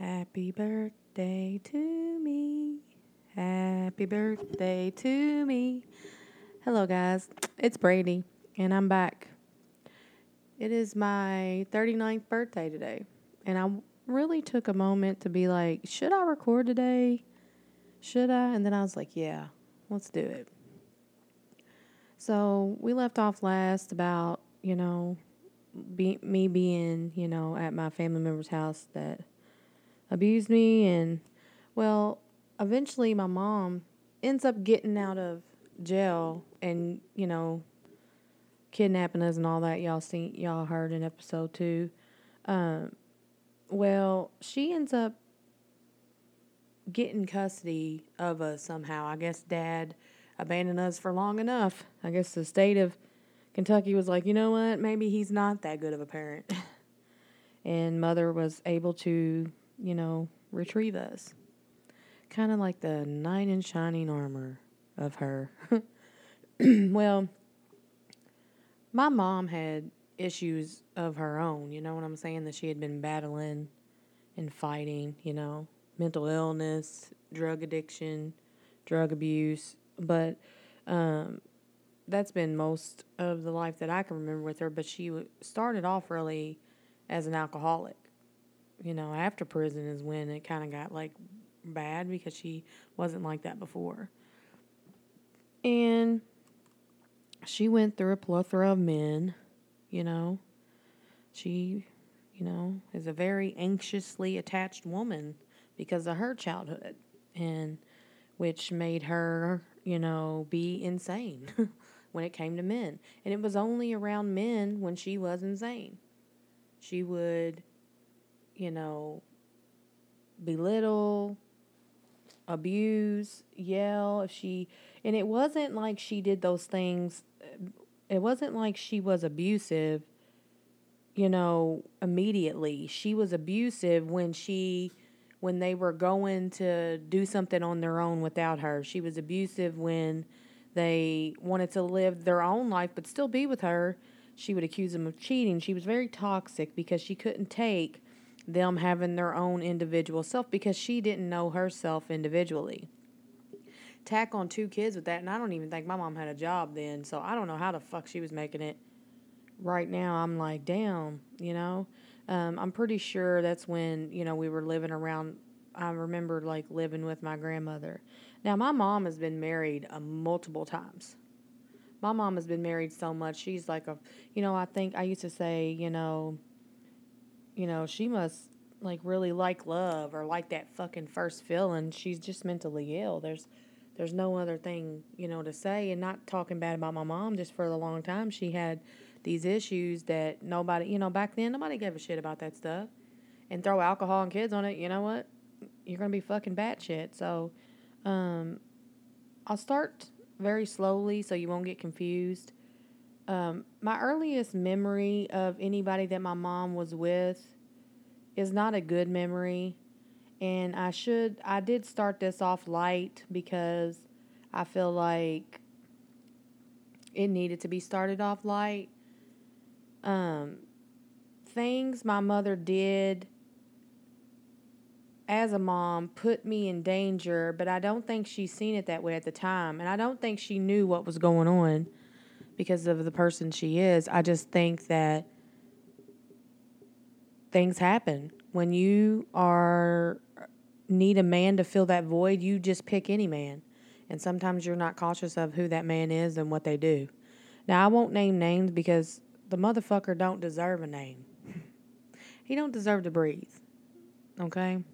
Happy birthday to me. Happy birthday to me. Hello, guys. It's Brady, and I'm back. It is my 39th birthday today, and I really took a moment to be like, should I record today? Should I? And then I was like, yeah, let's do it. So we left off last about, you know, be, me being, you know, at my family member's house that abused me. And, well, eventually my mom ends up getting out of jail and, you know, kidnapping us and all that. Y'all seen, y'all heard in episode two. Um, well, she ends up getting custody of us somehow. I guess dad abandoned us for long enough. I guess the state of Kentucky was like, you know what, maybe he's not that good of a parent. and mother was able to, you know, retrieve us. Kind of like the knight in shining armor of her. well, my mom had issues of her own, you know what I'm saying? That she had been battling and fighting, you know, mental illness, drug addiction, drug abuse. But um, that's been most of the life that I can remember with her. But she started off really as an alcoholic. You know, after prison is when it kind of got like bad because she wasn't like that before. And she went through a plethora of men, you know. She, you know, is a very anxiously attached woman because of her childhood and which made her, you know, be insane. when it came to men. And it was only around men when she was insane. She would, you know, belittle, abuse, yell if she and it wasn't like she did those things it wasn't like she was abusive you know immediately she was abusive when she when they were going to do something on their own without her she was abusive when they wanted to live their own life but still be with her. She would accuse them of cheating. She was very toxic because she couldn't take them having their own individual self because she didn't know herself individually. Tack on two kids with that, and I don't even think my mom had a job then, so I don't know how the fuck she was making it. Right now, I'm like, damn, you know. Um, I'm pretty sure that's when you know we were living around. I remember like living with my grandmother, now, my mom has been married uh, multiple times. My mom has been married so much. She's like a, you know, I think I used to say, you know, you know, she must like really like love or like that fucking first feeling. She's just mentally ill. There's there's no other thing, you know, to say and not talking bad about my mom just for a long time. She had these issues that nobody, you know, back then nobody gave a shit about that stuff. And throw alcohol and kids on it, you know what? You're going to be fucking batshit. So, um, I'll start very slowly so you won't get confused. Um, my earliest memory of anybody that my mom was with is not a good memory. And I should, I did start this off light because I feel like it needed to be started off light. Um, things my mother did as a mom put me in danger, but I don't think she seen it that way at the time. And I don't think she knew what was going on because of the person she is. I just think that things happen. When you are need a man to fill that void, you just pick any man. And sometimes you're not cautious of who that man is and what they do. Now I won't name names because the motherfucker don't deserve a name. he don't deserve to breathe. Okay?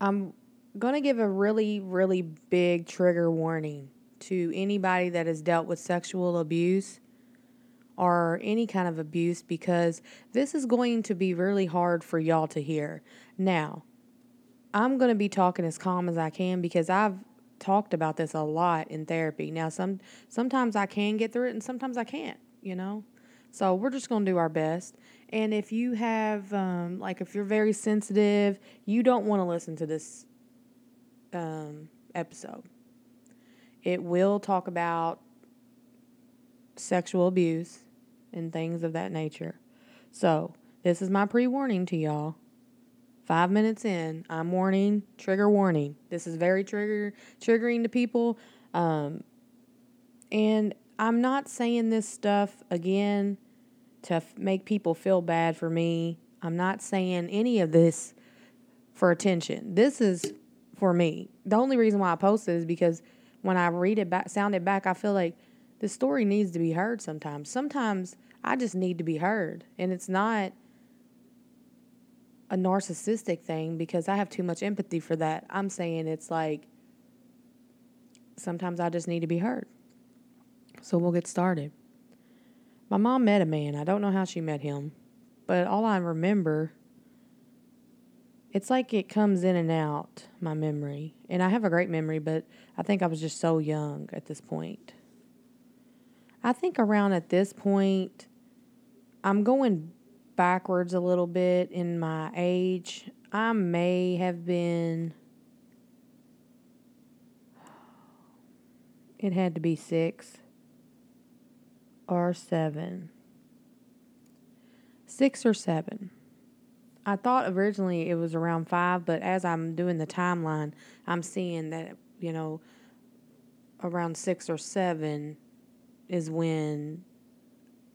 I'm going to give a really, really big trigger warning to anybody that has dealt with sexual abuse or any kind of abuse because this is going to be really hard for y'all to hear. Now, I'm going to be talking as calm as I can because I've talked about this a lot in therapy. Now, some sometimes I can get through it and sometimes I can't, you know? So we're just going to do our best. And if you have, um, like, if you're very sensitive, you don't want to listen to this um, episode. It will talk about sexual abuse and things of that nature. So This is my pre warning to y'all. Five minutes in, I'm warning, trigger warning. This is very trigger triggering to people. Um, and I'm not saying this stuff again to f- make people feel bad for me. I'm not saying any of this for attention. This is for me. The only reason why I post it is because when I read it back, sound it back, I feel like the story needs to be heard sometimes. Sometimes I just need to be heard. And it's not a narcissistic thing because I have too much empathy for that. I'm saying it's like sometimes I just need to be heard. So we'll get started. My mom met a man. I don't know how she met him, but all I remember it's like it comes in and out my memory. And I have a great memory, but I think I was just so young at this point. I think around at this point, I'm going backwards a little bit in my age. I may have been, it had to be six or seven. Six or seven. I thought originally it was around five, but as I'm doing the timeline, I'm seeing that, you know, around six or seven is when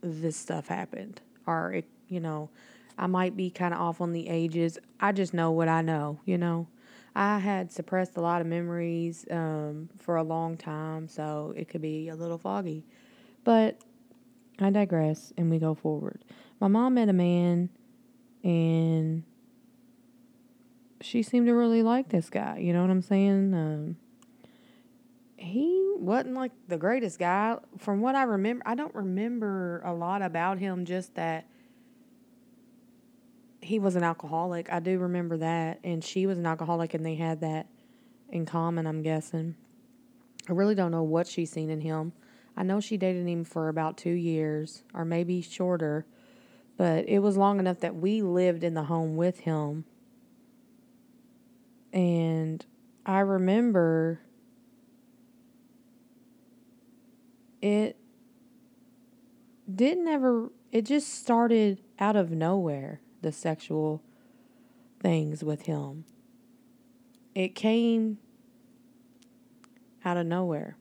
this stuff happened. Or, it, you know, I might be kind of off on the ages. I just know what I know, you know. I had suppressed a lot of memories um, for a long time, so it could be a little foggy. But I digress and we go forward. My mom met a man and she seemed to really like this guy. You know what I'm saying? Um, he wasn't like the greatest guy. From what I remember, I don't remember a lot about him, just that he was an alcoholic. I do remember that. And she was an alcoholic, and they had that in common, I'm guessing. I really don't know what she's seen in him. I know she dated him for about two years, or maybe shorter. But it was long enough that we lived in the home with him. And I remember it didn't ever, it just started out of nowhere, the sexual things with him. It came out of nowhere.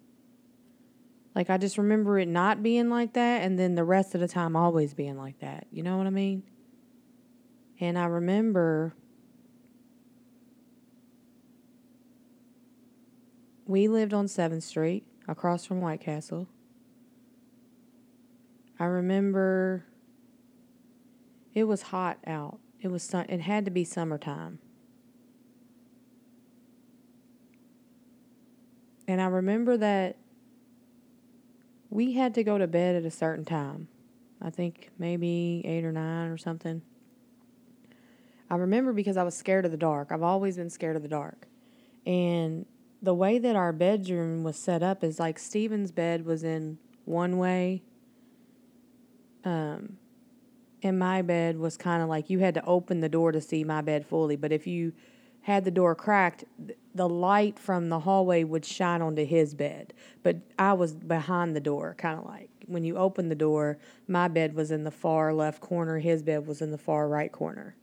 Like I just remember it not being like that and then the rest of the time always being like that. You know what I mean? And I remember we lived on 7th Street across from White Castle. I remember it was hot out. It was it had to be summertime. And I remember that we had to go to bed at a certain time. I think maybe eight or nine or something. I remember because I was scared of the dark. I've always been scared of the dark. And the way that our bedroom was set up is like Steven's bed was in one way. Um, and my bed was kind of like you had to open the door to see my bed fully. But if you had the door cracked, the light from the hallway would shine onto his bed. But I was behind the door, kind of like when you open the door, my bed was in the far left corner, his bed was in the far right corner.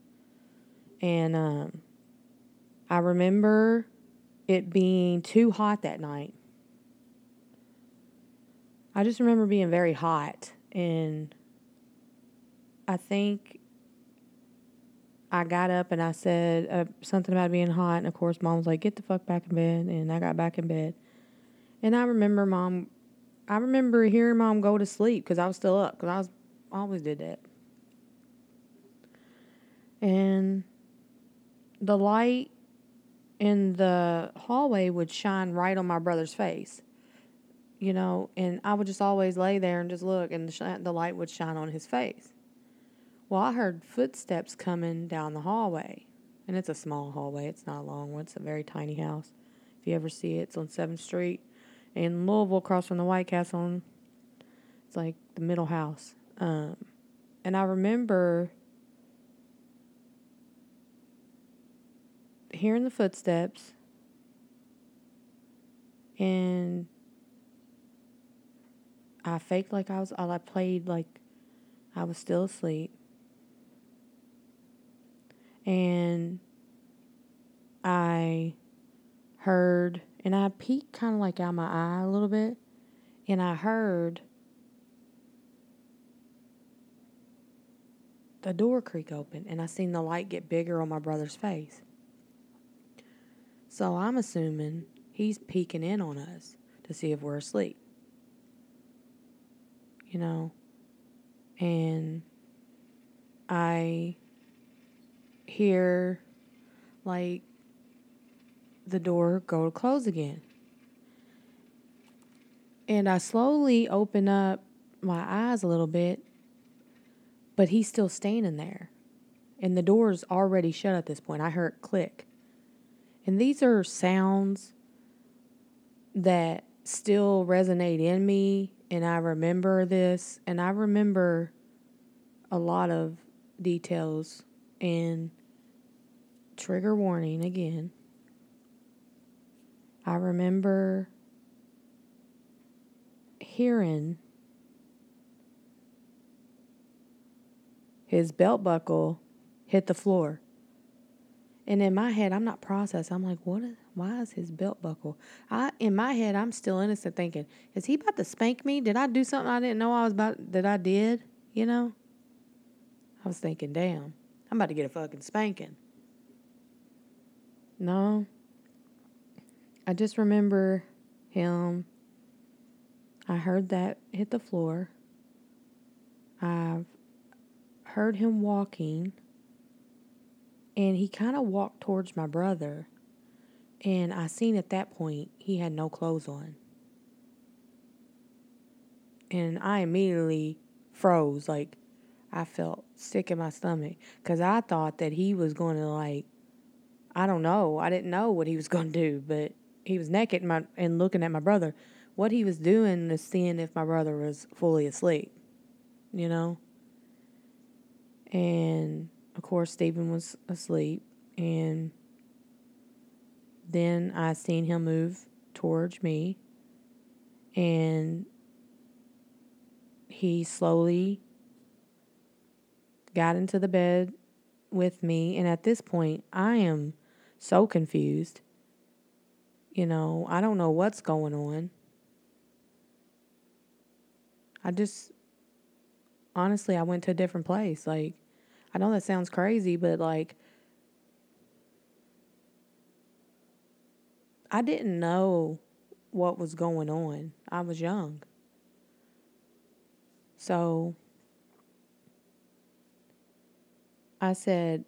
And um, I remember it being too hot that night. I just remember being very hot. And I think I got up and I said uh, something about being hot, and of course, mom was like, "Get the fuck back in bed," and I got back in bed. And I remember mom, I remember hearing mom go to sleep because I was still up because I was I always did that. And the light in the hallway would shine right on my brother's face, you know, and I would just always lay there and just look, and the, sh- the light would shine on his face. Well, I heard footsteps coming down the hallway. And it's a small hallway, it's not a long one, it's a very tiny house. If you ever see it, it's on 7th Street in Louisville, across from the White Castle. It's like the middle house. Um, and I remember hearing the footsteps and I faked like I was, I played like I was still asleep. And I heard, and I peeked kind of like out my eye a little bit, and I heard the door creak open, and I seen the light get bigger on my brother's face. So I'm assuming he's peeking in on us to see if we're asleep. You know? And I hear like the door go to close again. And I slowly open up my eyes a little bit, but he's still standing there. And the door's already shut at this point. I heard click. And these are sounds that still resonate in me. And I remember this. And I remember a lot of details. And trigger warning again. I remember hearing his belt buckle hit the floor. And in my head, I'm not processed. I'm like, what? Is, why is his belt buckle? I in my head, I'm still innocent, thinking, is he about to spank me? Did I do something I didn't know I was about that I did? You know. I was thinking, damn, I'm about to get a fucking spanking. No. I just remember him. I heard that hit the floor. I've heard him walking and he kind of walked towards my brother. And I seen at that point he had no clothes on. And I immediately froze. Like, I felt sick in my stomach because I thought that he was going to, like, I don't know. I didn't know what he was going to do, but he was naked and, my, and looking at my brother. What he was doing is seeing if my brother was fully asleep, you know? And of course, Stephen was asleep, and then I seen him move towards me, and he slowly got into the bed with me. And at this point, I am so confused. You know, I don't know what's going on. I just, honestly, I went to a different place. Like, I know that sounds crazy, but like, I didn't know what was going on. I was young. So I said,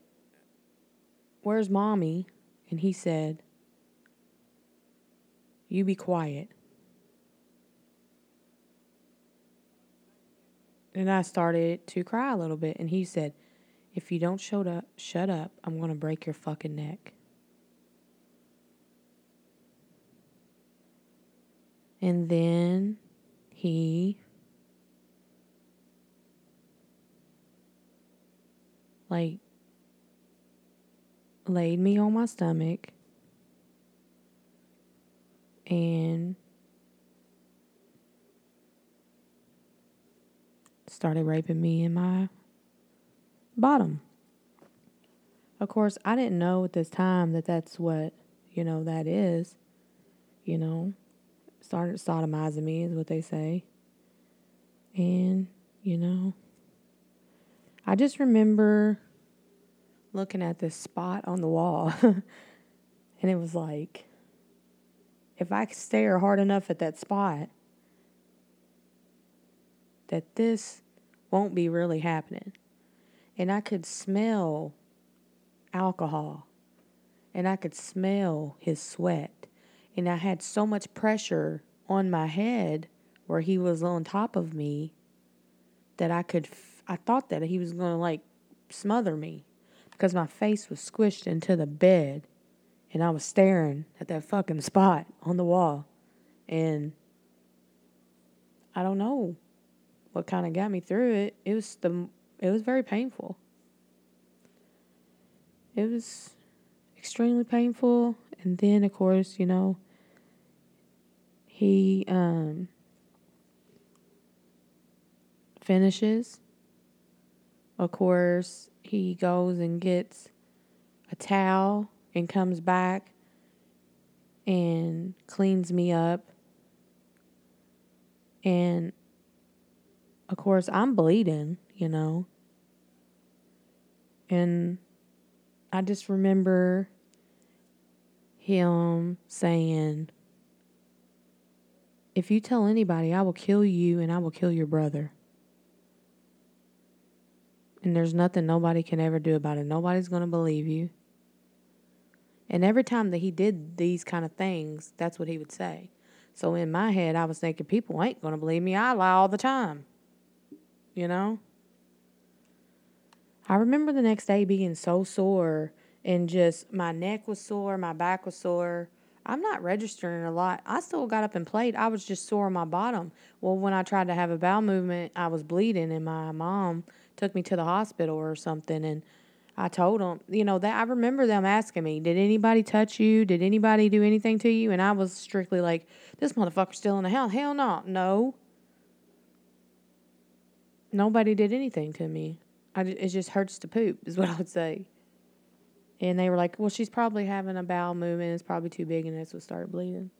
Where's mommy? And he said, You be quiet. And I started to cry a little bit. And he said, if you don't shut up, shut up, I'm going to break your fucking neck. And then he like laid me on my stomach and started raping me in my bottom. Of course, I didn't know at this time that that's what, you know, that is. You know, started sodomizing me is what they say. And, you know, I just remember looking at this spot on the wall. and it was like, if I stare hard enough at that spot, that this won't be really happening and I could smell alcohol and I could smell his sweat. And I had so much pressure on my head where he was on top of me that I could, f- I thought that he was going to like smother me because my face was squished into the bed and I was staring at that fucking spot on the wall. And I don't know what kind of got me through it. It was the it was very painful. It was extremely painful. And then, of course, you know, he um, finishes. Of course, he goes and gets a towel and comes back and cleans me up. And of course, I'm bleeding, you know. And I just remember him saying, If you tell anybody, I will kill you and I will kill your brother. And there's nothing nobody can ever do about it. Nobody's going to believe you. And every time that he did these kind of things, that's what he would say. So in my head, I was thinking, people ain't going to believe me. I lie all the time. You know? I remember the next day being so sore and just my neck was sore, my back was sore. I'm not registering a lot. I still got up and played. I was just sore on my bottom. Well, when I tried to have a bowel movement, I was bleeding, and my mom took me to the hospital or something. And I told them, you know, that I remember them asking me, "Did anybody touch you? Did anybody do anything to you?" And I was strictly like, "This motherfucker's still in the house. Hell no, no. Nobody did anything to me. I, it just hurts to poop, is what I would say." And they were like, "Well, she's probably having a bowel movement. It's probably too big, and that's what start bleeding."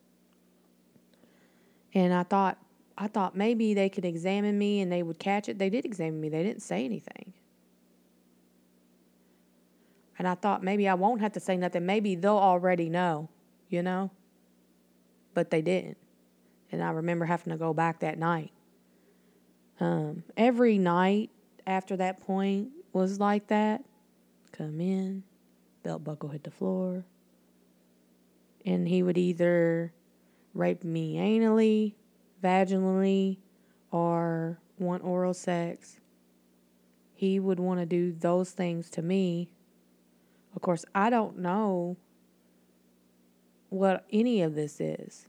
And I thought, I thought maybe they could examine me and they would catch it. They did examine me. They didn't say anything. And I thought maybe I won't have to say nothing. Maybe they'll already know, you know? But they didn't. And I remember having to go back that night. Um, every night after that point was like that. Come in, belt buckle hit the floor. And he would either rape me anally, vaginally, or want oral sex. He would want to do those things to me of course, I don't know what any of this is.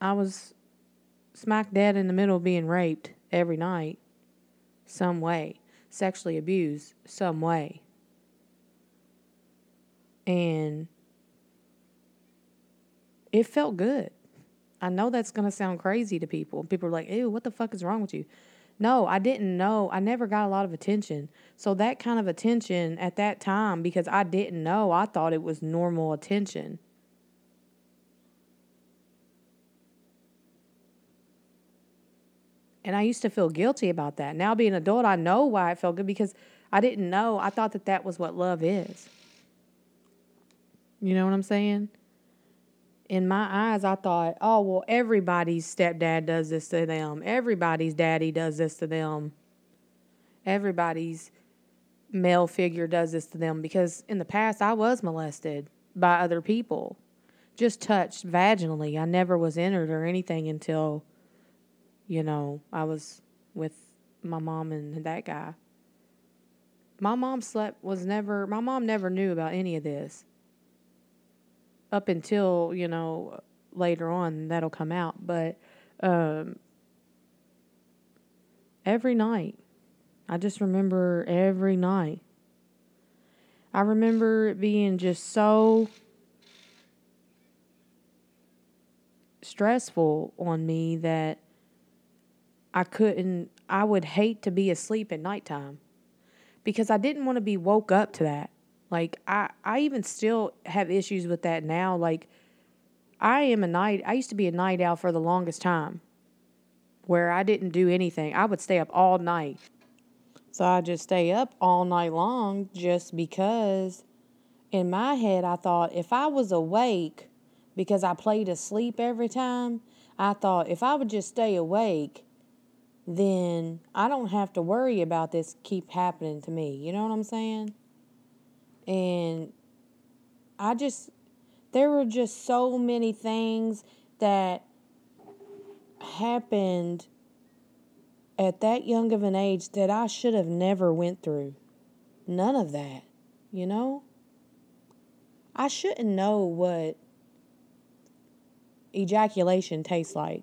I was smack dead in the middle of being raped every night, some way, sexually abused, some way. And it felt good. I know that's going to sound crazy to people. People are like, ew, what the fuck is wrong with you? No, I didn't know. I never got a lot of attention. So that kind of attention at that time, because I didn't know, I thought it was normal attention. And I used to feel guilty about that. Now, being an adult, I know why it felt good because I didn't know. I thought that that was what love is. You know what I'm saying? in my eyes, I thought, oh, well, everybody's stepdad does this to them. Everybody's daddy does this to them. Everybody's male figure does this to them because in the past I was molested by other people, just touched vaginally. I never was entered or anything until, you know, I was with my mom and that guy. My mom slept, was never, my mom never knew about any of this up until you know later on that'll come out. But um, every night i just remember every night i remember it being just so stressful on me that i couldn't i would hate to be asleep at nighttime because i didn't want to be woke up to that like I I even still have issues with that now. Like I am a night I used to be a night owl for the longest time where I didn't do anything. I would stay up all night. So I just stay up all night long just because in my head I thought if I was awake because I played asleep every time, I thought if I would just stay awake, then I don't have to worry about this keep happening to me. You know what I'm saying? And I just, there were just so many things that happened at that young of an age that I should have never went through. None of that, you know? I shouldn't know what ejaculation tastes like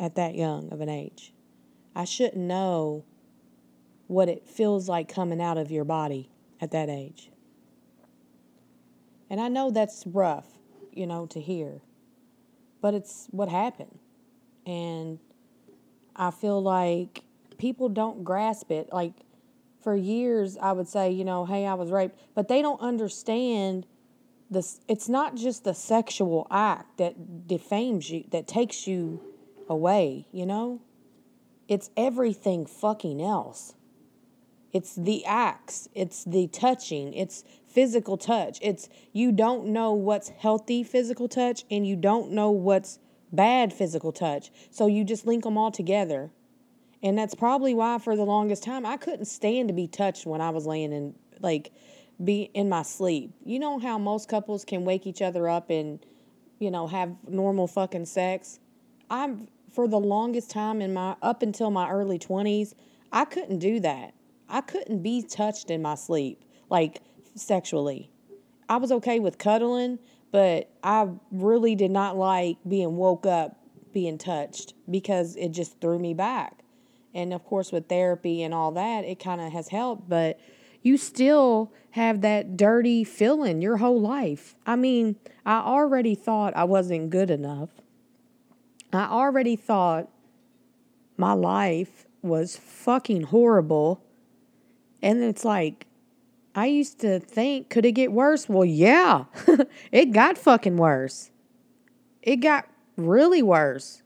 at that young of an age. I shouldn't know what it feels like coming out of your body at that age. And I know that's rough, you know, to hear, but it's what happened. And I feel like people don't grasp it. Like, for years I would say, you know, hey, I was raped, but they don't understand this it's not just the sexual act that defames you, that takes you away, you know? It's everything fucking else. It's the acts, it's the touching, it's physical touch. It's you don't know what's healthy physical touch and you don't know what's bad physical touch. So you just link them all together. And that's probably why for the longest time I couldn't stand to be touched when I was laying in like be in my sleep. You know how most couples can wake each other up and you know have normal fucking sex? I'm for the longest time in my up until my early 20s, I couldn't do that. I couldn't be touched in my sleep like sexually. I was okay with cuddling, but I really did not like being woke up being touched because it just threw me back. And of course, with therapy and all that, it kind of has helped, but you still have that dirty feeling your whole life. I mean, I already thought I wasn't good enough. I already thought my life was fucking horrible. And it's like, I used to think, could it get worse? Well, yeah, it got fucking worse. It got really worse.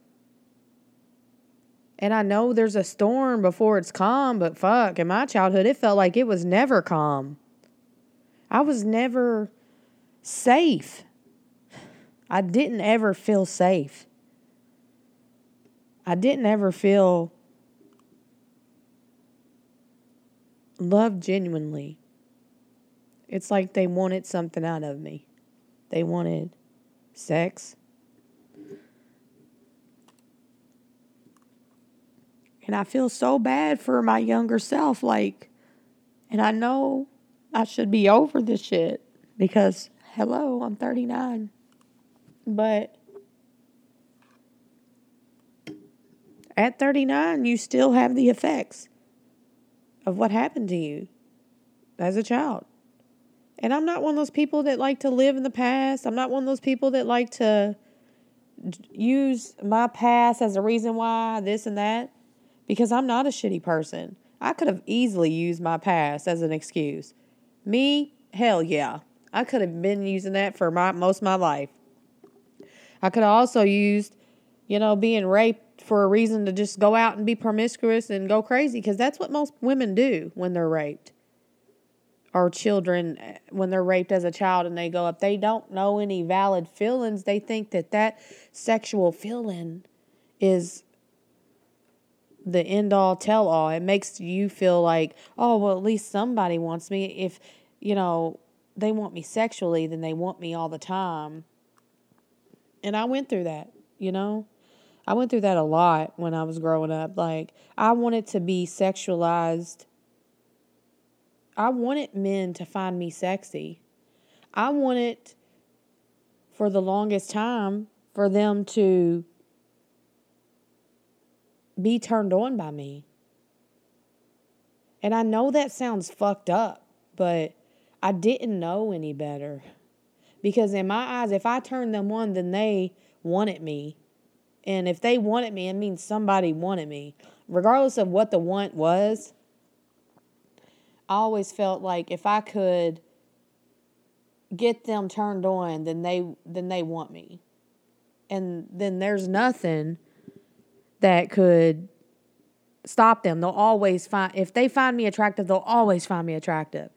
And I know there's a storm before it's calm, but fuck, in my childhood, it felt like it was never calm. I was never safe. I didn't ever feel safe. I didn't ever feel loved genuinely. It's like they wanted something out of me. They wanted sex. And I feel so bad for my younger self. Like, and I know I should be over this shit because, hello, I'm 39. But at 39, you still have the effects of what happened to you as a child. And I'm not one of those people that like to live in the past. I'm not one of those people that like to use my past as a reason why this and that because I'm not a shitty person. I could have easily used my past as an excuse. Me, hell yeah. I could have been using that for my most of my life. I could have also used, you know, being raped for a reason to just go out and be promiscuous and go crazy because that's what most women do when they're raped. Or children eh, when they're raped as a child and they go up, they don't know any valid feelings. They think that that sexual feeling is the end all tell all. It makes you feel like, oh, well, at least somebody wants me. If, you know, they want me sexually, then they want me all the time. And I went through that, you know? I went through that a lot when I was growing up. Like, I wanted to be sexualized. I wanted men to find me sexy. I wanted, for the longest time, for them to be turned on by me. And I know that sounds fucked up, but I didn't know any better. Because in my eyes, if I turned them on, then they wanted me. And if they wanted me, it means somebody wanted me. Regardless of what the want was, I always felt like if I could get them turned on, then they then they want me. And then there's nothing that could stop them. They'll always find, if they find me attractive, they'll always find me attractive.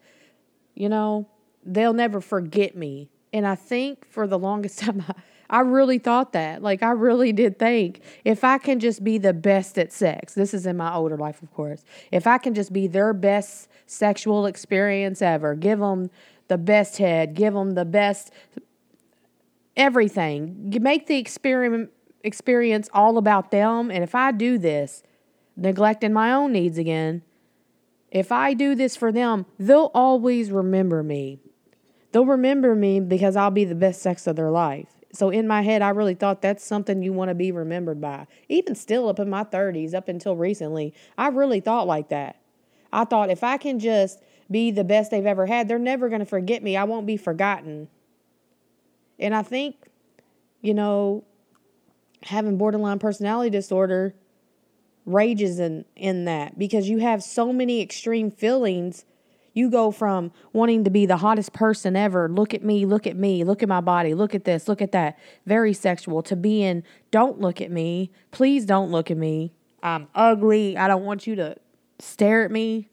You know, they'll never forget me. And I think for the longest time, I, I really thought that. Like, I really did think if I can just be the best at sex, this is in my older life, of course, if I can just be their best sexual experience ever, give them the best head, give them the best everything, make the experiment experience all about them. And if I do this, neglecting my own needs again, if I do this for them, they'll always remember me. They'll remember me because I'll be the best sex of their life. So in my head, I really thought that's something you want to be remembered by. Even still up in my 30s, up until recently, I really thought like that. I thought if I can just be the best they've ever had, they're never going to forget me. I won't be forgotten. And I think, you know, having borderline personality disorder rages in in that because you have so many extreme feelings. You go from wanting to be the hottest person ever, look at me, look at me, look at my body, look at this, look at that, very sexual, to being don't look at me, please don't look at me. I'm ugly. I don't want you to stare at me.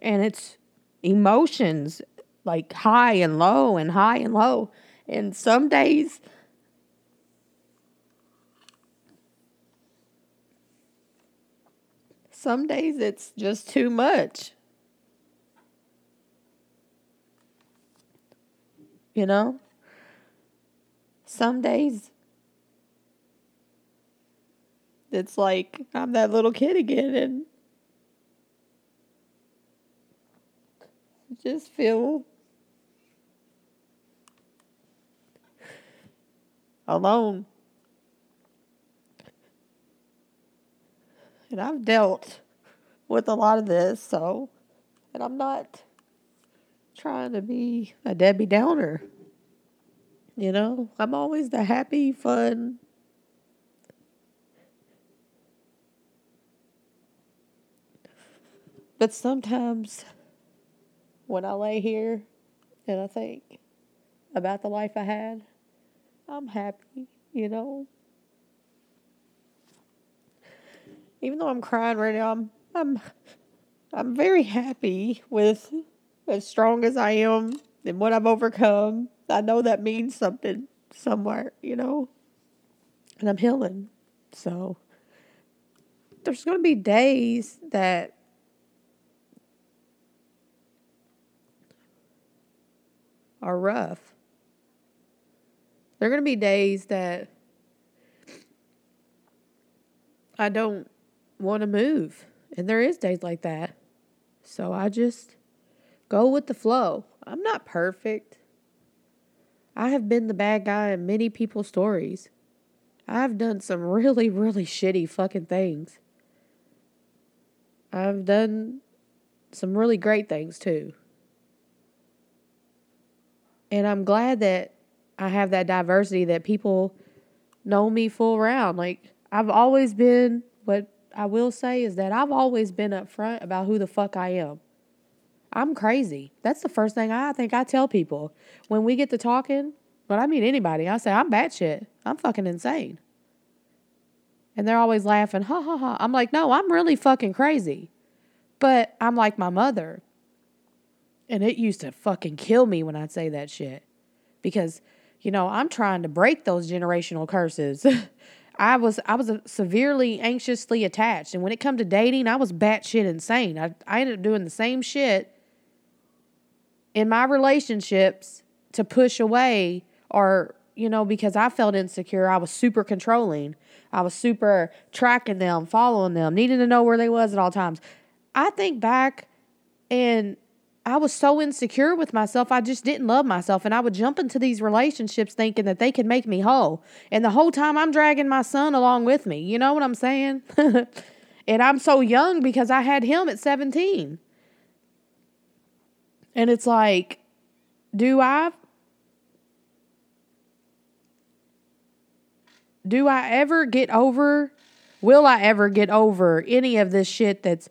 And it's emotions like high and low and high and low. And some days some days it's just too much. You know? Some days it's like I'm that little kid again and just feel alone. And I've dealt with a lot of this, so, and I'm not trying to be a Debbie Downer. You know, I'm always the happy, fun, but sometimes when I lay here and I think about the life I had, I'm happy, you know. even though I'm crying right now, I'm I'm I'm very happy with as strong as I am and what I've overcome. I know that means something somewhere, you know. And I'm healing. So there's going to be days that are rough. There are going to be days that I don't want to move. And there is days like that. So I just go with the flow. I'm not perfect. I have been the bad guy in many people's stories. I've done some really, really shitty fucking things. I've done some really great things too. And I'm glad that I have that diversity that people know me full round. Like, I've always been what I will say is that I've always been upfront about who the fuck I am. I'm crazy. That's the first thing I think I tell people. When we get to talking, when I meet anybody, I say, I'm batshit. I'm fucking insane. And they're always laughing, ha ha ha. I'm like, no, I'm really fucking crazy. But I'm like my mother. And it used to fucking kill me when I'd say that shit. Because, you know, I'm trying to break those generational curses. I was I was severely anxiously attached, and when it come to dating, I was batshit insane. I I ended up doing the same shit in my relationships to push away or you know because I felt insecure. I was super controlling. I was super tracking them, following them, needing to know where they was at all times. I think back and I was so insecure with myself, I just didn't love myself. And I would jump into these relationships thinking that they could make me whole. And the whole time I'm dragging my son along with me. You know what I'm saying? and I'm so young because I had him at 17. And it's like, do I do I ever get over will I ever get over any of this shit that's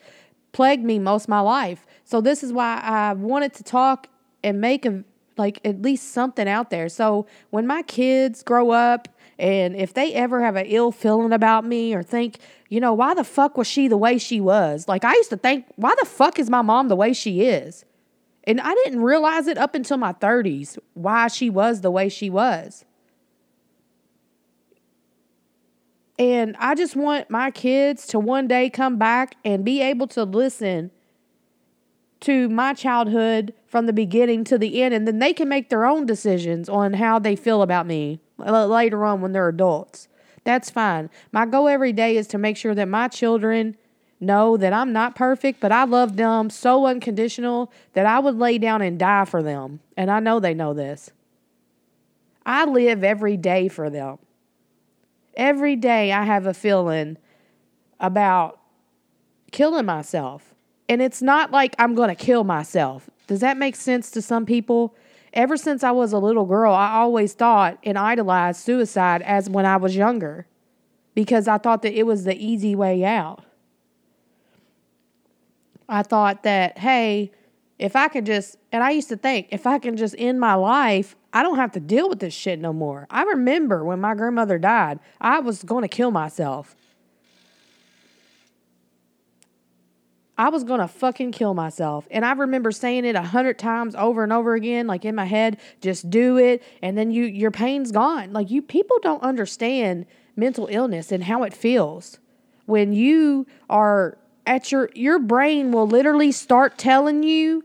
plagued me most of my life? So this is why I wanted to talk and make a like at least something out there. So when my kids grow up and if they ever have an ill feeling about me or think, you know, why the fuck was she the way she was? Like I used to think, why the fuck is my mom the way she is? And I didn't realize it up until my 30s why she was the way she was. And I just want my kids to one day come back and be able to listen to my childhood from the beginning to the end, and then they can make their own decisions on how they feel about me later on when they're adults. That's fine. My goal every day is to make sure that my children know that I'm not perfect, but I love them so unconditional that I would lay down and die for them. And I know they know this. I live every day for them. Every day I have a feeling about killing myself. And it's not like I'm going to kill myself. Does that make sense to some people? Ever since I was a little girl, I always thought and idolized suicide as when I was younger. because I thought that it was the easy way out. I thought that, hey, if I could just, and I used to think, if I can just end my life, I don't have to deal with this shit no more. I remember when my grandmother died, I was going to kill myself. I was gonna fucking kill myself. And I remember saying it a hundred times over and over again, like in my head, just do it. And then you your pain's gone. Like you people don't understand mental illness and how it feels. When you are at your your brain will literally start telling you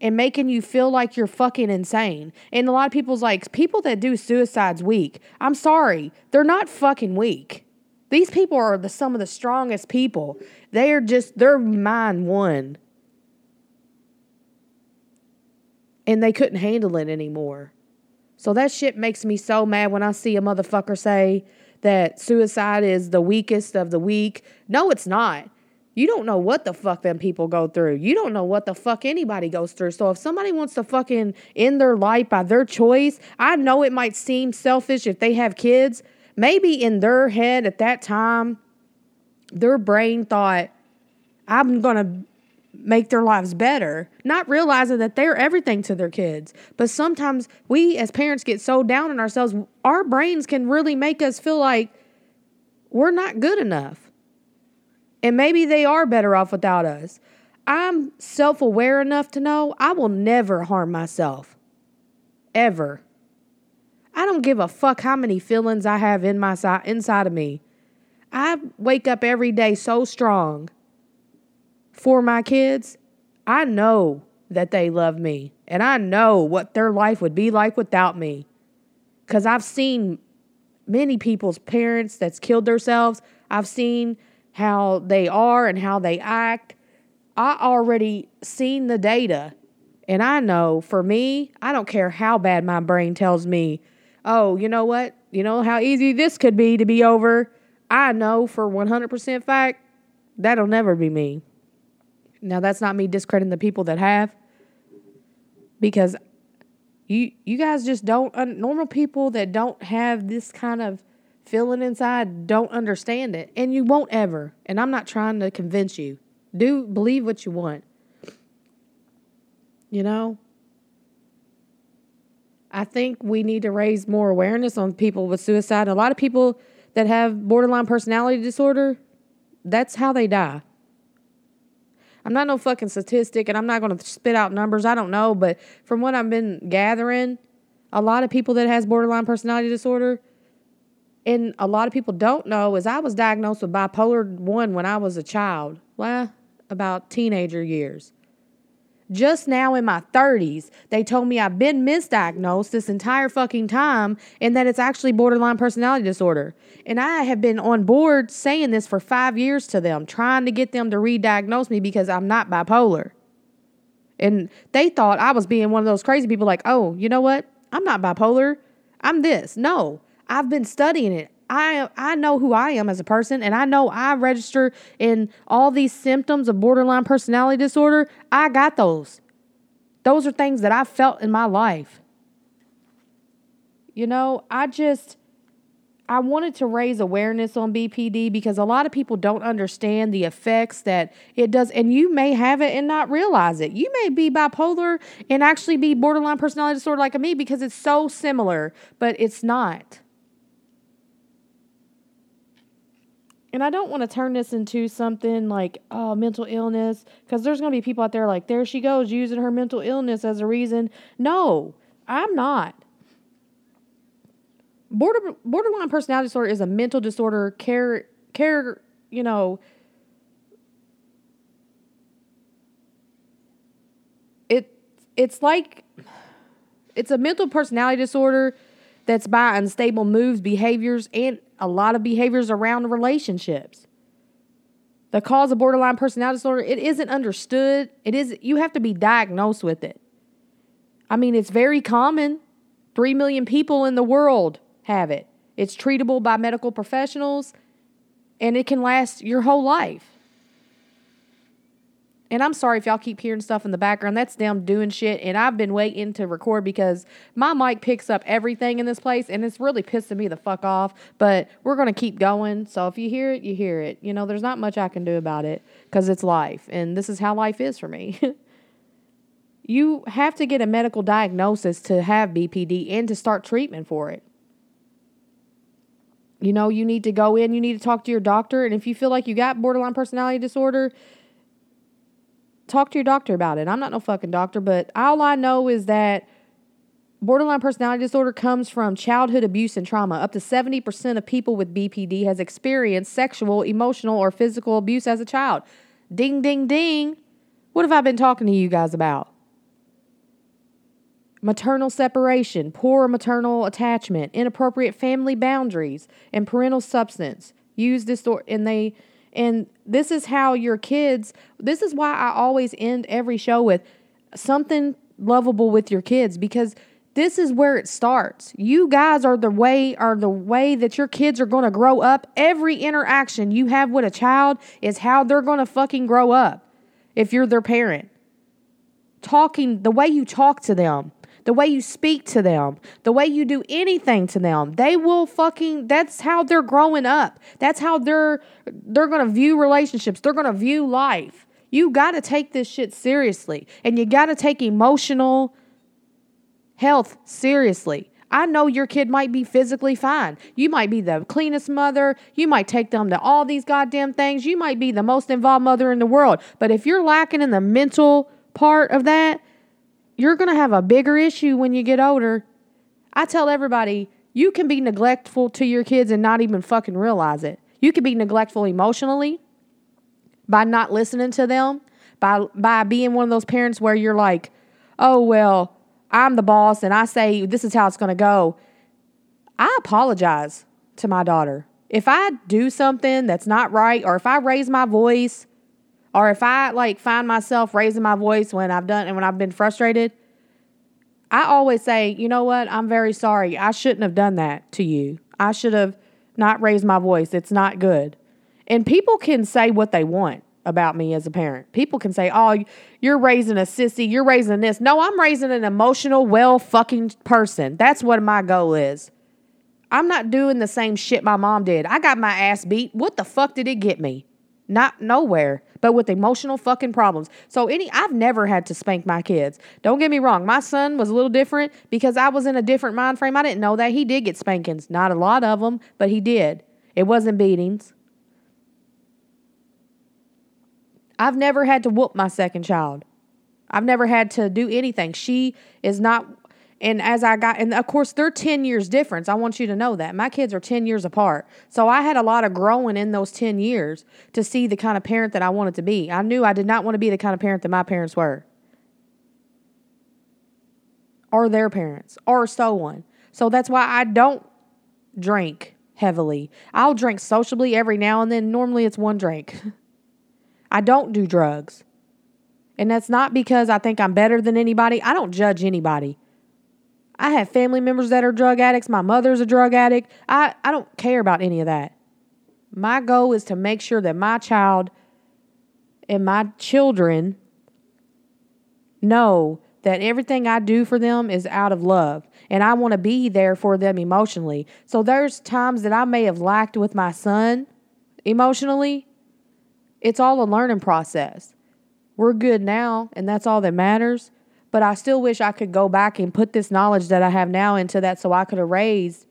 and making you feel like you're fucking insane. And a lot of people's like, people that do suicides weak. I'm sorry, they're not fucking weak. These people are the some of the strongest people. They are just their mind won. And they couldn't handle it anymore. So that shit makes me so mad when I see a motherfucker say that suicide is the weakest of the weak. No, it's not. You don't know what the fuck them people go through. You don't know what the fuck anybody goes through. So if somebody wants to fucking end their life by their choice, I know it might seem selfish if they have kids. Maybe in their head at that time, their brain thought, I'm going to make their lives better, not realizing that they're everything to their kids. But sometimes we as parents get so down on ourselves, our brains can really make us feel like we're not good enough. And maybe they are better off without us. I'm self aware enough to know I will never harm myself. Ever. I don't give a fuck how many feelings I have in my si- inside of me. I wake up every day so strong for my kids. I know that they love me and I know what their life would be like without me. Cuz I've seen many people's parents that's killed themselves. I've seen how they are and how they act. I already seen the data. And I know for me, I don't care how bad my brain tells me, oh, you know what? You know how easy this could be to be over. I know for 100% fact that'll never be me. Now, that's not me discrediting the people that have, because you you guys just don't normal people that don't have this kind of feeling inside don't understand it and you won't ever and i'm not trying to convince you do believe what you want you know i think we need to raise more awareness on people with suicide. A lot of people that have borderline personality disorder that's how they die. I'm not no fucking statistic and i'm not going to spit out numbers i don't know but from what i've been gathering a lot of people that has borderline personality disorder and a lot of people don't know is I was diagnosed with bipolar 1 when I was a child, well, about teenager years. Just now in my 30s, they told me I've been misdiagnosed this entire fucking time and that it's actually borderline personality disorder. And I have been on board saying this for five years to them, trying to get them to re diagnose me because I'm not bipolar. And they thought I was being one of those crazy people like, oh, you know what? I'm not bipolar. I'm this. No, I've been studying it. I I know who I am as a person and I know I register in all these symptoms of borderline personality disorder. I got those. Those are things that I felt in my life. You know, I just I wanted to raise awareness on BPD because a lot of people don't understand the effects that it does and you may have it and not realize it. You may be bipolar and actually be borderline personality disorder like me because it's so similar, but it's not. And I don't want to turn this into something like oh mental illness because there's going to be people out there like there she goes using her mental illness as a reason. No, I'm not. Border, borderline personality disorder is a mental disorder. Care, care, you know. It it's like it's a mental personality disorder that's by unstable moves, behaviors, and a lot of behaviors around relationships. The cause of borderline personality disorder, it isn't understood. It is you have to be diagnosed with it. I mean, it's very common. 3 million people in the world have it. It's treatable by medical professionals and it can last your whole life. And I'm sorry if y'all keep hearing stuff in the background. That's them doing shit. And I've been waiting to record because my mic picks up everything in this place and it's really pissing me the fuck off. But we're going to keep going. So if you hear it, you hear it. You know, there's not much I can do about it because it's life. And this is how life is for me. you have to get a medical diagnosis to have BPD and to start treatment for it. You know, you need to go in, you need to talk to your doctor. And if you feel like you got borderline personality disorder, talk to your doctor about it. I'm not no fucking doctor, but all I know is that borderline personality disorder comes from childhood abuse and trauma. Up to 70% of people with BPD has experienced sexual, emotional, or physical abuse as a child. Ding, ding, ding. What have I been talking to you guys about? Maternal separation, poor maternal attachment, inappropriate family boundaries, and parental substance use disorder, and they and this is how your kids, this is why I always end every show with something lovable with your kids because this is where it starts. You guys are the way are the way that your kids are going to grow up. Every interaction you have with a child is how they're going to fucking grow up if you're their parent. Talking the way you talk to them, the way you speak to them, the way you do anything to them. They will fucking that's how they're growing up. That's how they're they're going to view relationships. They're going to view life. You got to take this shit seriously and you got to take emotional health seriously. I know your kid might be physically fine. You might be the cleanest mother. You might take them to all these goddamn things. You might be the most involved mother in the world. But if you're lacking in the mental part of that, you're going to have a bigger issue when you get older. I tell everybody, you can be neglectful to your kids and not even fucking realize it. You can be neglectful emotionally by not listening to them, by by being one of those parents where you're like, "Oh, well, I'm the boss and I say this is how it's going to go." I apologize to my daughter. If I do something that's not right or if I raise my voice or if I like find myself raising my voice when I've done and when I've been frustrated, I always say, you know what? I'm very sorry. I shouldn't have done that to you. I should have not raised my voice. It's not good. And people can say what they want about me as a parent. People can say, oh, you're raising a sissy, you're raising this. No, I'm raising an emotional, well fucking person. That's what my goal is. I'm not doing the same shit my mom did. I got my ass beat. What the fuck did it get me? Not nowhere, but with emotional fucking problems. So any I've never had to spank my kids. Don't get me wrong. My son was a little different because I was in a different mind frame. I didn't know that he did get spankings. Not a lot of them, but he did. It wasn't beatings. I've never had to whoop my second child. I've never had to do anything. She is not and as I got, and of course, they're 10 years difference. I want you to know that. My kids are 10 years apart. So I had a lot of growing in those 10 years to see the kind of parent that I wanted to be. I knew I did not want to be the kind of parent that my parents were, or their parents, or so on. So that's why I don't drink heavily. I'll drink sociably every now and then. Normally, it's one drink. I don't do drugs. And that's not because I think I'm better than anybody. I don't judge anybody. I have family members that are drug addicts. My mother's a drug addict. I, I don't care about any of that. My goal is to make sure that my child and my children know that everything I do for them is out of love and I want to be there for them emotionally. So there's times that I may have lacked with my son emotionally. It's all a learning process. We're good now and that's all that matters. But I still wish I could go back and put this knowledge that I have now into that so I could have raised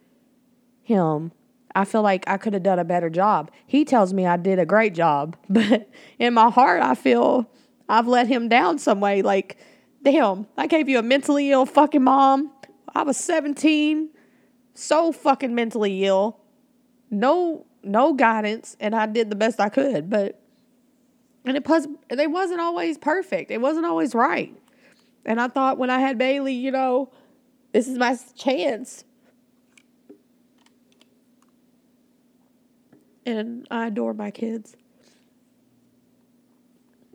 him. I feel like I could have done a better job. He tells me I did a great job, but in my heart, I feel I've let him down some way. Like, damn, I gave you a mentally ill fucking mom. I was 17, so fucking mentally ill. No, no guidance, and I did the best I could, but and it it wasn't always perfect. It wasn't always right. And I thought when I had Bailey, you know, this is my chance. And I adore my kids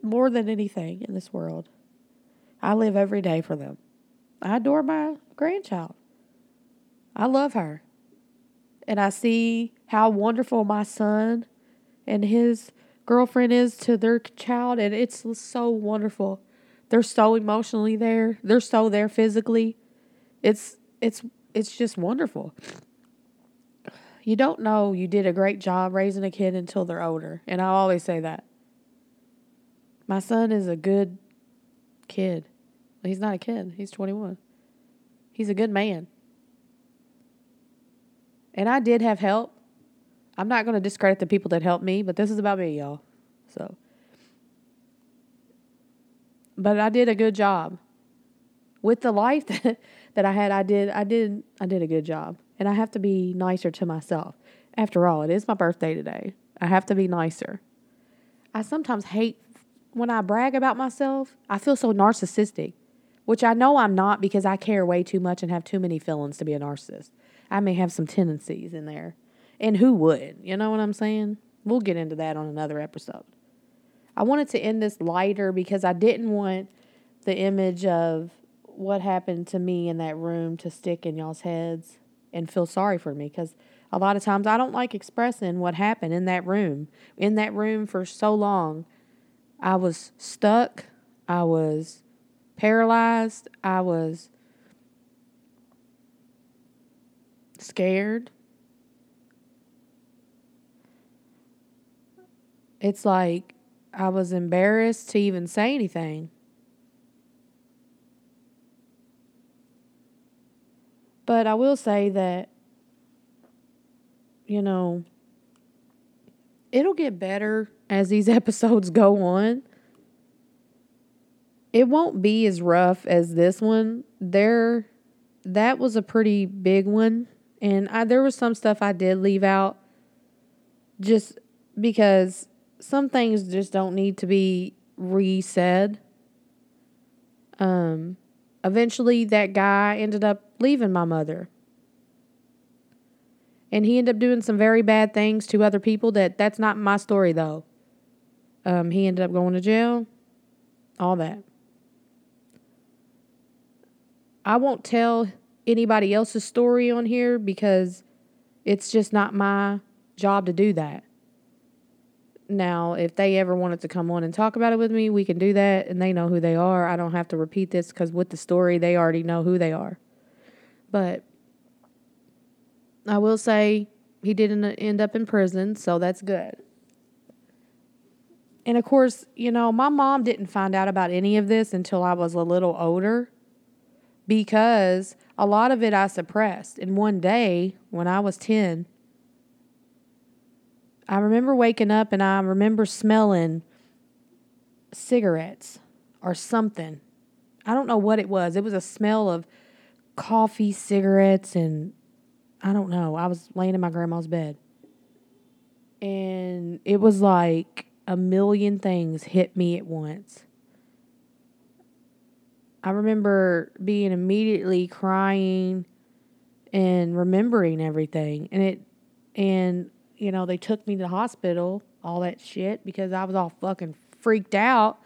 more than anything in this world. I live every day for them. I adore my grandchild. I love her. And I see how wonderful my son and his girlfriend is to their child and it's so wonderful. They're so emotionally there. They're so there physically. It's it's it's just wonderful. You don't know you did a great job raising a kid until they're older. And I always say that. My son is a good kid. He's not a kid. He's 21. He's a good man. And I did have help. I'm not going to discredit the people that helped me, but this is about me, y'all. So, but I did a good job with the life that, that I had. I did, I did, I did a good job, and I have to be nicer to myself. After all, it is my birthday today. I have to be nicer. I sometimes hate when I brag about myself. I feel so narcissistic, which I know I'm not because I care way too much and have too many feelings to be a narcissist. I may have some tendencies in there. And who would? You know what I'm saying? We'll get into that on another episode. I wanted to end this lighter because I didn't want the image of what happened to me in that room to stick in y'all's heads and feel sorry for me because a lot of times I don't like expressing what happened in that room. In that room for so long, I was stuck, I was paralyzed, I was scared. It's like I was embarrassed to even say anything. But I will say that, you know, it'll get better as these episodes go on. It won't be as rough as this one. There, that was a pretty big one. And I, there was some stuff I did leave out just because some things just don't need to be re-said. Um, eventually, that guy ended up leaving my mother, and he ended up doing some very bad things to other people. That that's not my story though. Um, he ended up going to jail, all that. I won't tell anybody else's story on here because it's just not my job to do that. Now, if they ever wanted to come on and talk about it with me, we can do that and they know who they are. I don't have to repeat this because with the story, they already know who they are. But I will say he didn't end up in prison, so that's good. And of course, you know, my mom didn't find out about any of this until I was a little older because a lot of it I suppressed. And one day when I was 10, I remember waking up and I remember smelling cigarettes or something. I don't know what it was. It was a smell of coffee, cigarettes, and I don't know. I was laying in my grandma's bed. And it was like a million things hit me at once. I remember being immediately crying and remembering everything. And it, and you know, they took me to the hospital, all that shit, because I was all fucking freaked out.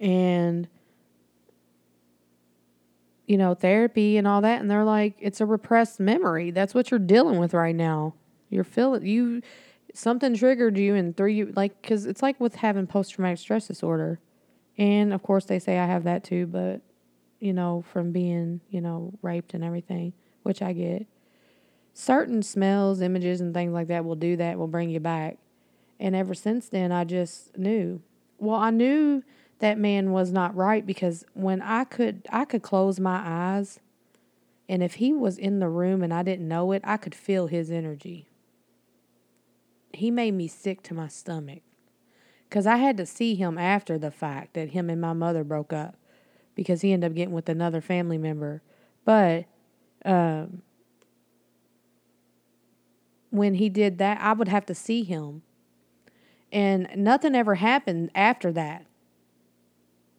And, you know, therapy and all that. And they're like, it's a repressed memory. That's what you're dealing with right now. You're feeling, you, something triggered you and threw you, like, because it's like with having post traumatic stress disorder. And of course, they say I have that too, but, you know, from being, you know, raped and everything, which I get certain smells, images, and things like that will do that, will bring you back. And ever since then, I just knew. Well, I knew that man was not right because when I could, I could close my eyes, and if he was in the room and I didn't know it, I could feel his energy. He made me sick to my stomach because I had to see him after the fact that him and my mother broke up because he ended up getting with another family member. But um, when he did that, I would have to see him. And nothing ever happened after that.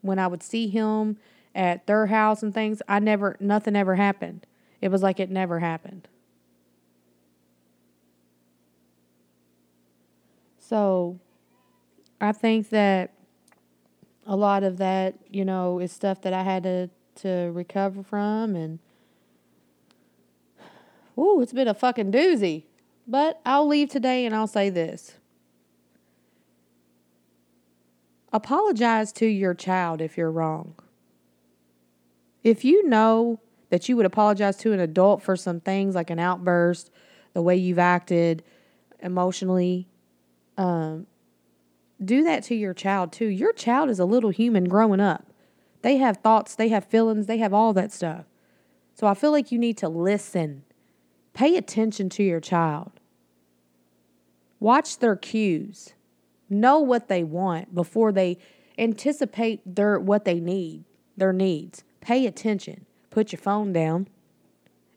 When I would see him at their house and things, I never, nothing ever happened. It was like it never happened. So I think that a lot of that, you know, is stuff that I had to, to recover from. And, ooh, it's been a fucking doozy. But I'll leave today and I'll say this. apologize to your child if you're wrong. If you know that you would apologize to an adult for some things like an outburst, the way you've acted emotionally, um, do that to your child too. Your child is a little human growing up. They have thoughts, they have feelings, they have all that stuff. So I feel like you need to listen. Pay attention to your child. Watch their cues. Know what they want before they anticipate their what they need, their needs. Pay attention. Put your phone down.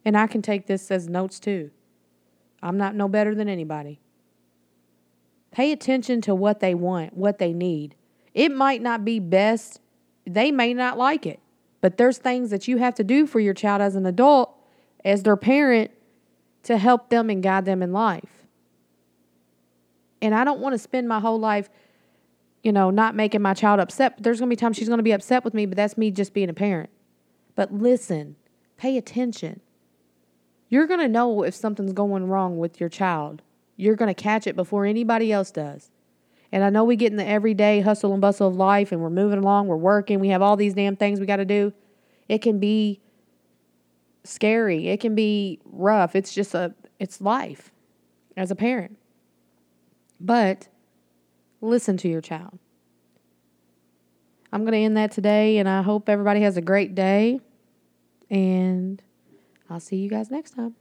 And I can take this as notes too. I'm not no better than anybody. Pay attention to what they want, what they need. It might not be best, they may not like it, but there's things that you have to do for your child as an adult, as their parent, to help them and guide them in life. And I don't want to spend my whole life, you know, not making my child upset. There's going to be times she's going to be upset with me, but that's me just being a parent. But listen, pay attention. You're going to know if something's going wrong with your child you're going to catch it before anybody else does. And I know we get in the everyday hustle and bustle of life and we're moving along, we're working, we have all these damn things we got to do. It can be scary, it can be rough. It's just a it's life as a parent. But listen to your child. I'm going to end that today and I hope everybody has a great day and I'll see you guys next time.